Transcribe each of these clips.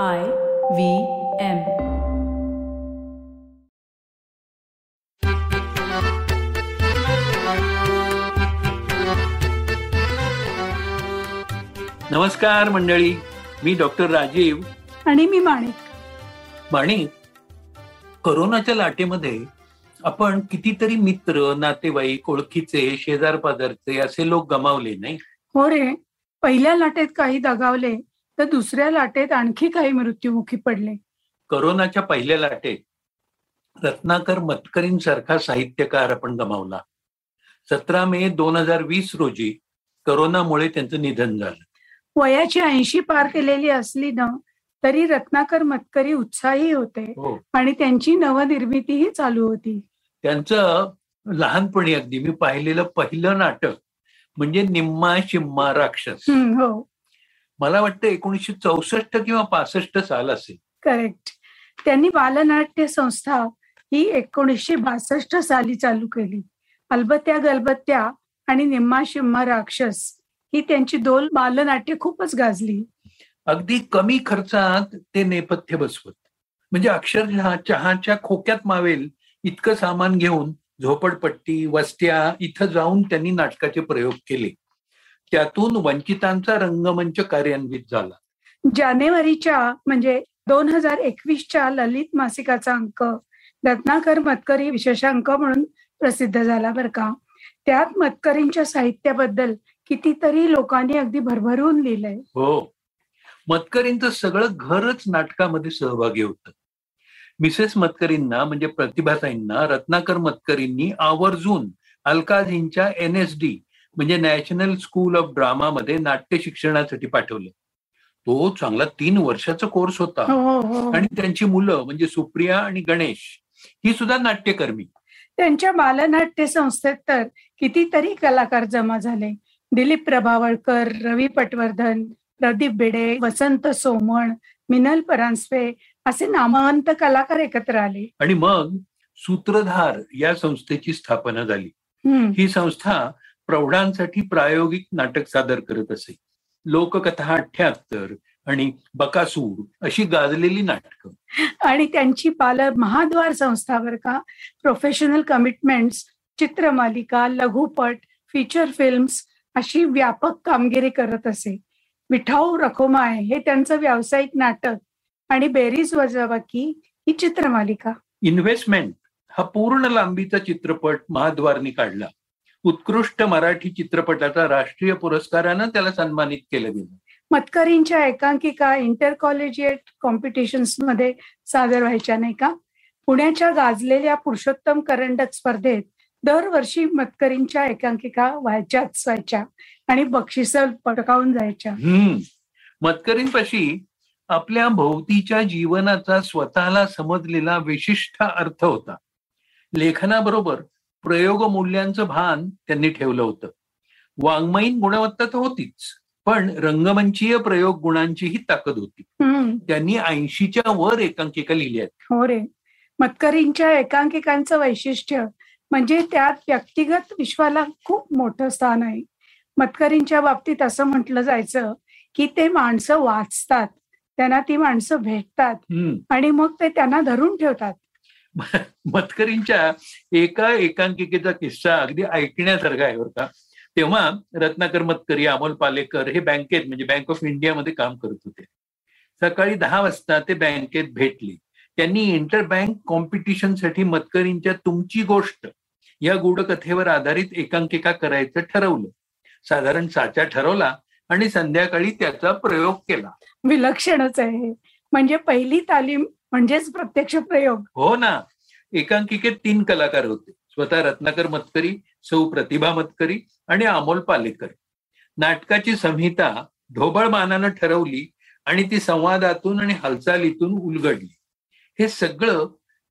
I V M. नमस्कार मंडळी. मी डॉक्टर राजीव. आणि मी माणिक. माणिक करोनाच्या लाटेमध्ये आपण कितीतरी मित्र नातेवाईक ओळखीचे शेजार पाजारचे असे लोक गमावले नाही? हो रे. पहिल्या लाटेत काही दगावले तर दुसऱ्या लाटेत आणखी काही मृत्युमुखी पडले. करोनाच्या पहिल्या लाटेत रत्नाकर मतकरींसारखा साहित्यकार आपण गमावला. सतरा मे दोन हजार वीस रोजी करोनामुळे त्यांचं निधन झालं. वयाची ऐंशी पार केलेली असली ना तरी रत्नाकर मतकरी उत्साही होते हो. आणि त्यांची नवनिर्मितीही चालू होती. त्यांचं लहानपणी अगदी मी पाहिलेलं पहिलं नाटक म्हणजे निम्मा शिम्मा राक्षस. हो. मला वाटतं एकोणीसशे चौसष्ट किंवा पासष्ट साल असेल. करेक्ट त्यांनी बालनाट्य संस्था ही एकोणीसशे बासष्ट साली चालू केली. अलबत्या गलबत्या आणि निम्मा शिम्मा राक्षस ही त्यांची दोन बालनाट्य खूपच गाजली. अगदी कमी खर्चात ते नेपथ्य बसवत. म्हणजे अक्षरशः चहाच्या खोक्यात मावेल इतकं सामान घेऊन झोपडपट्टी वस्त्या इथं जाऊन त्यांनी नाटकाचे प्रयोग केले. त्यातून वंचितांचा रंगमंच कार्यान्वित झाला. जानेवारीच्या म्हणजे दोन हजार एकवीसच्या ललित मासिकाचा अंक रत्नाकर मतकरी विशेषांक म्हणून प्रसिद्ध झाला बरं का. त्यात मतकरींच्या साहित्याबद्दल कितीतरी लोकांनी अगदी भरभरून लिहिलंय. हो. मतकरींचं सगळं घरच नाटकामध्ये सहभागी होतं. मिसेस मतकरींना म्हणजे प्रतिभाताईंना रत्नाकर मतकरींनी आवर्जून अल्काझींच्या एन एस डी म्हणजे नॅशनल स्कूल ऑफ ड्रामा मध्ये नाट्य शिक्षणासाठी पाठवलं. तो चांगला तीन वर्षाचा कोर्स होता. हो हो आणि त्यांची मुलं म्हणजे सुप्रिया आणि गणेश ही सुद्धा नाट्यकर्मी. त्यांच्या बालनाट्य संस्थेत तर कितीतरी कलाकार जमा झाले. दिलीप प्रभावळकर रवी पटवर्धन प्रदीप बेडे वसंत सोमण मिनल परांजपे असे नामवंत कलाकार एकत्र आले. आणि मग सूत्रधार या संस्थेची स्थापना झाली. ही संस्था प्रौढांसाठी प्रायोगिक नाटक सादर करत असे. लोककथा अठ्याहत्तर आणि बकासूर अशी गाजलेली नाटकं. आणि त्यांची बाल महाद्वार संस्थावर का? प्रोफेशनल कमिटमेंट्स चित्रमालिका लघुपट फीचर फिल्म्स अशी व्यापक कामगिरी करत असे. विठाऊ रखोमाय हे त्यांचं व्यावसायिक नाटक आणि बेरीज वजाबाकी ही चित्रमालिका. इन्व्हेस्टमेंट हा पूर्ण लांबीचा चित्रपट महाद्वारने काढला. उत्कृष्ट मराठी चित्रपटाचा राष्ट्रीय पुरस्कारानं त्याला सन्मानित केलं गेलं. मतकरींच्या एकांकिका इंटर कॉलेजिएट कॉम्पिटिशन्समध्ये सादर व्हायच्या नाही का? पुण्याच्या गाजलेल्या पुरुषोत्तम करंडक स्पर्धेत दरवर्षी मतकरींच्या एकांकिका व्हायच्याच व्हायच्या आणि बक्षिस पटकावून जायच्या. हम्म. मतकरींपाशी आपल्या भोवतीच्या जीवनाचा स्वतःला समजलेला विशिष्ट अर्थ होता. लेखनाबरोबर प्रयोग मूल्यांचं भान त्यांनी ठेवलं होतं. वाङ्मयीन गुणवत्ता तर होतीच पण रंगमंचीय प्रयोग गुणांचीही ताकद होती. त्यांनी ऐंशीच्या वर एकांकिका लिहिल्या आहेत. हो रे. मतकरींच्या एकांकिकांचं वैशिष्ट्य म्हणजे त्यात व्यक्तिगत विश्वाला खूप मोठं स्थान आहे. मतकरींच्या बाबतीत असं म्हटलं जायचं की ते माणसं वाचतात त्यांना ती माणसं भेटतात. आणि मग ते त्यांना धरून ठेवतात. मतकरींच्या एका एकांकिकेचा किस्सा अगदी ऐकण्यासारखा आहे बरं का. तेव्हा रत्नाकर मतकरी अमोल पालेकर हे बँकेत म्हणजे बँक ऑफ इंडियामध्ये काम करत होते. सकाळी दहा वाजता ते बँकेत भेटले. त्यांनी इंटर बँक कॉम्पिटिशनसाठी मतकरींच्या तुमची गोष्ट या गूढकथेवर आधारित एकांकिका करायचं ठरवलं. साधारण साचा ठरवला आणि संध्याकाळी त्याचा प्रयोग केला. विलक्षणच आहे. म्हणजे पहिली तालीम म्हणजेच प्रत्यक्ष प्रयोग. हो ना. एकांकिकेत तीन कलाकार होते. स्वतः रत्नाकर मतकरी सौ प्रतिभा मतकरी आणि अमोल पालेकर. नाटकाची संहिता ढोबळ मानानं ठरवली आणि ती संवादातून आणि हालचालीतून उलगडली. हे सगळं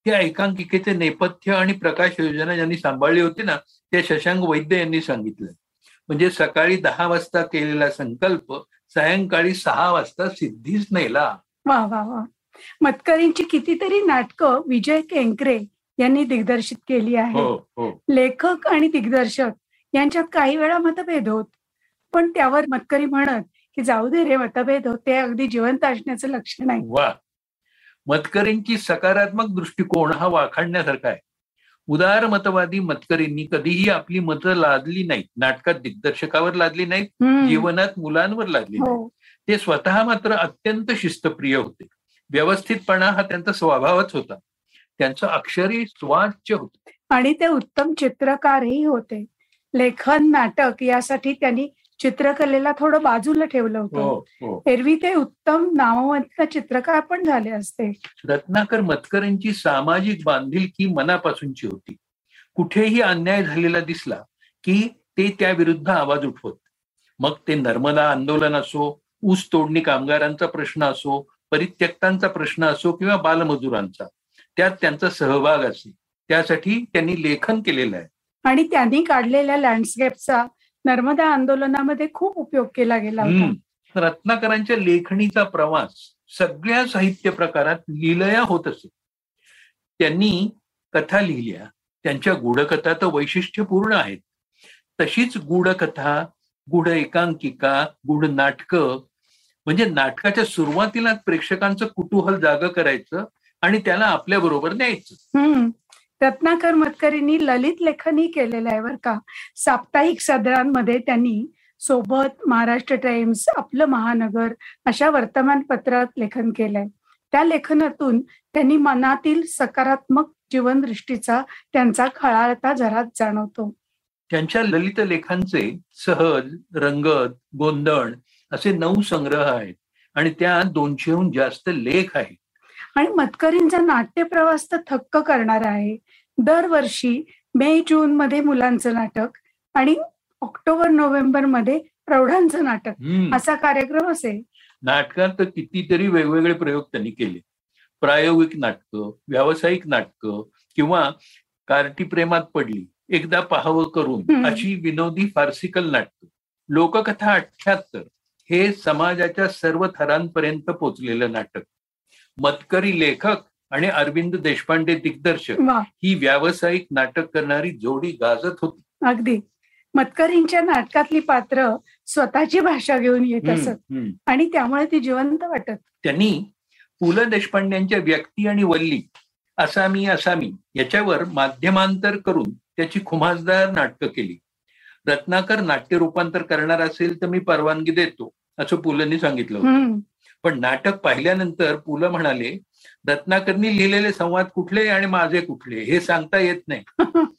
त्या एकांकिकेचे नेपथ्य आणि प्रकाश योजना ज्यांनी सांभाळली होती ना त्या शशांक वैद्य यांनी सांगितलं. म्हणजे सकाळी दहा वाजता केलेला संकल्प सायंकाळी सहा वाजता सिद्धीच नेला. वा वा वा. मतकरींची कितीतरी नाटकं विजय केंकरे यांनी दिग्दर्शित केली हो आहेत. हो लेखक आणि दिग्दर्शक यांच्यात काही वेळा मतभेद होत. पण त्यावर मतकरी म्हणत की जाऊ दे रे मतभेद होते अगदी जिवंत असण्याचं लक्षण आहे. वा. मतकरींची सकारात्मक दृष्टिकोन हा वाखाणण्यासारखा आहे. उदार मतवादी मतकरींनी कधीही आपली मतं लादली नाहीत. नाटकात दिग्दर्शकावर लादली नाहीत. जीवनात मुलांवर लादली नाहीत. हो. ते स्वतः मात्र अत्यंत शिस्तप्रिय होते. व्यवस्थितपणा हा त्यांचा स्वभावच होता. त्यांचं अक्षरी स्वाच्य होत. आणि ते उत्तम चित्रकारही होते. लेखन नाटक यासाठी त्यांनी चित्रकलेला थोडं बाजूला ठेवलं होतं. हो एरवी ते उत्तम नामवंत चित्रकार पण झाले असते. रत्नाकर मतकरांची सामाजिक बांधिलकी मनापासूनची होती. कुठेही अन्याय झालेला दिसला की ते त्या विरुद्ध आवाज उठवत. मग ते नर्मदा आंदोलन असो ऊस तोडणी कामगारांचा प्रश्न असो परित्यक्तांचा प्रश्न असो किंवा बालमजुरांचा त्यात त्यांचा सहभाग असे. त्यासाठी त्यांनी लेखन केलेलं आहे. आणि त्यांनी काढलेल्या लँडस्केपचा नर्मदा आंदोलनामध्ये खूप उपयोग केला गेला होता. रत्नाकरांच्या लेखणीचा प्रवास सगळ्या साहित्य प्रकारात लिलया होत असे. त्यांनी कथा लिहिल्या. त्यांच्या गूढकथा तर वैशिष्ट्यपूर्ण आहेत. तशीच गूढकथा गूढ एकांकिका गूढ नाटकं म्हणजे नाटकाच्या सुरुवातीला प्रेक्षकांचं कुतूहल जाग करायचं आणि त्याला आपल्या बरोबर न्यायचं. हम्म. रत्नाकर मतकरींनी ललित लेखनही केलेलं आहे बरं का. साप्ताहिक सदरांमध्ये त्यांनी सोबत महाराष्ट्र टाइम्स आपलं महानगर अशा वर्तमानपत्रात लेखन केलंय. त्या लेखनातून त्यांनी मनातील सकारात्मक जीवनदृष्टीचा त्यांचा खळाळता जरात जाणवतो. त्यांच्या ललित लेखांचे सहज रंगत गोंधळ असे नऊ संग्रह आहेत. आणि त्यात दोनशेहून जास्त लेख आहेत. आणि मतकरींचा नाट्य प्रवास तर थक्क करणारा आहे. दरवर्षी मे जून मध्ये मुलांचं नाटक आणि ऑक्टोबर नोव्हेंबरमध्ये प्रौढांचं नाटक. असा कार्यक्रम असेल. नाटकात तर कितीतरी वेगवेगळे प्रयोग त्यांनी केले. प्रायोगिक नाटकं व्यावसायिक नाटकं किंवा कार्टी प्रेमात पडली एकदा पाहावं करून. अशी विनोदी फार्सिकल नाटकं. लोककथा अठ्याहत्तर हे समाजाच्या सर्व थरांपर्यंत पोचलेलं नाटक. मतकरी लेखक आणि अरविंद देशपांडे दिग्दर्शक ही व्यावसायिक नाटक करणारी जोडी गाजत होती. अगदी. मतकरींच्या नाटकातली पात्र स्वतःची भाषा घेऊन येत असत. आणि त्यामुळे ती जिवंत वाटत. त्यांनी पु ल देशपांड्यांच्या व्यक्ती आणि वल्ली असामी असामी याच्यावर माध्यमांतर करून त्याची खुमासदार नाटकं केली. रत्नाकर नाट्य रूपांतर करणार असेल तर मी परवानगी देतो. असं पुलंनी सांगितलं होतं. पण नाटक पाहिल्यानंतर पु ल म्हणाले रत्नाकरनी लिहिलेले संवाद कुठले आणि माझे कुठले हे सांगता येत नाही.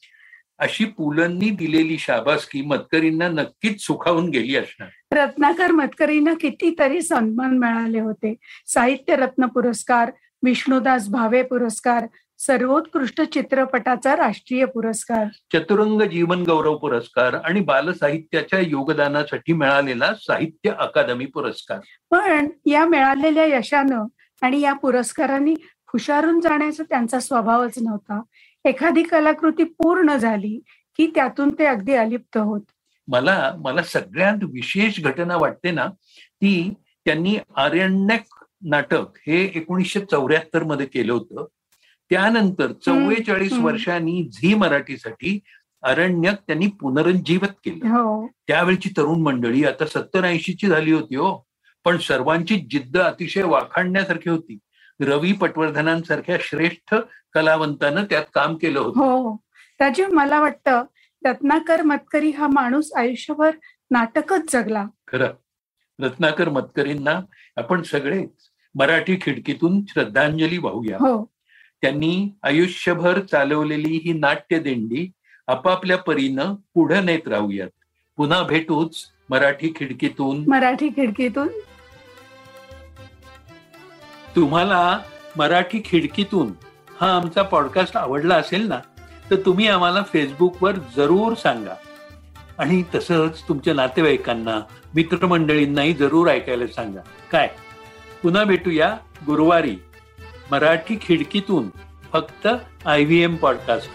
अशी पुलंनी दिलेली शाबासकी मतकरींना नक्कीच सुखावून गेली असणार. रत्नाकर मतकरींना कितीतरी सन्मान मिळाले होते. साहित्य रत्न पुरस्कार विष्णुदास भावे पुरस्कार सर्वोत्कृष्ट चित्रपटाचा राष्ट्रीय पुरस्कार. चतुरंग जीवन गौरव पुरस्कार आणि बालसाहित्याच्या योगदानासाठी मिळालेला साहित्य अकादमी पुरस्कार. पण या मिळालेल्या यशानं आणि या पुरस्कारांनी हुशारून जाण्याचा त्यांचा स्वभावच नव्हता. एखादी कलाकृती पूर्ण झाली की त्यातून ते अगदी अलिप्त होत. मला मला सगळ्यात विशेष घटना वाटते ना ती त्यांनी आरण्यक नाटक हे एकोणीसशे चौऱ्याहत्तरमध्ये केलं होतं. त्यानंतर चव्वेचाळीस. वर्षांनी झी मराठीसाठी अरण्यक त्यांनी पुनरुज्जीवित केलं. हो. त्यावेळची तरुण मंडळी आता सत्तर ऐंशीची झाली होती हो. पण सर्वांची जिद्द अतिशय वाखाणण्यासारखी होती. रवी पटवर्धनांसारख्या श्रेष्ठ कलावंतानं त्यात काम केलं होतं. हो. राजीव मला वाटतं रत्नाकर मतकरी हा माणूस आयुष्यभर नाटकच जगला. खरं. रत्नाकर मतकरींना आपण सगळेच मराठी खिडकीतून श्रद्धांजली वाहूया. हो. त्यांनी आयुष्यभर चालवलेली ही नाट्य दिंडी आपापल्या परीनं पुढे नेत राहूयात. पुन्हा भेटूच मराठी खिडकीतून. मराठी खिडकीतून. तुम्हाला मराठी खिडकीतून हा आमचा पॉडकास्ट आवडला असेल ना तर तुम्ही आम्हाला फेसबुकवर जरूर सांगा. आणि तसंच तुमच्या नातेवाईकांना मित्रमंडळींनाही जरूर ऐकायला सांगा. काय? पुन्हा भेटूया गुरुवारी. मराठी खिडकीतून फक्त आय व्ही एम पॉडकास्ट.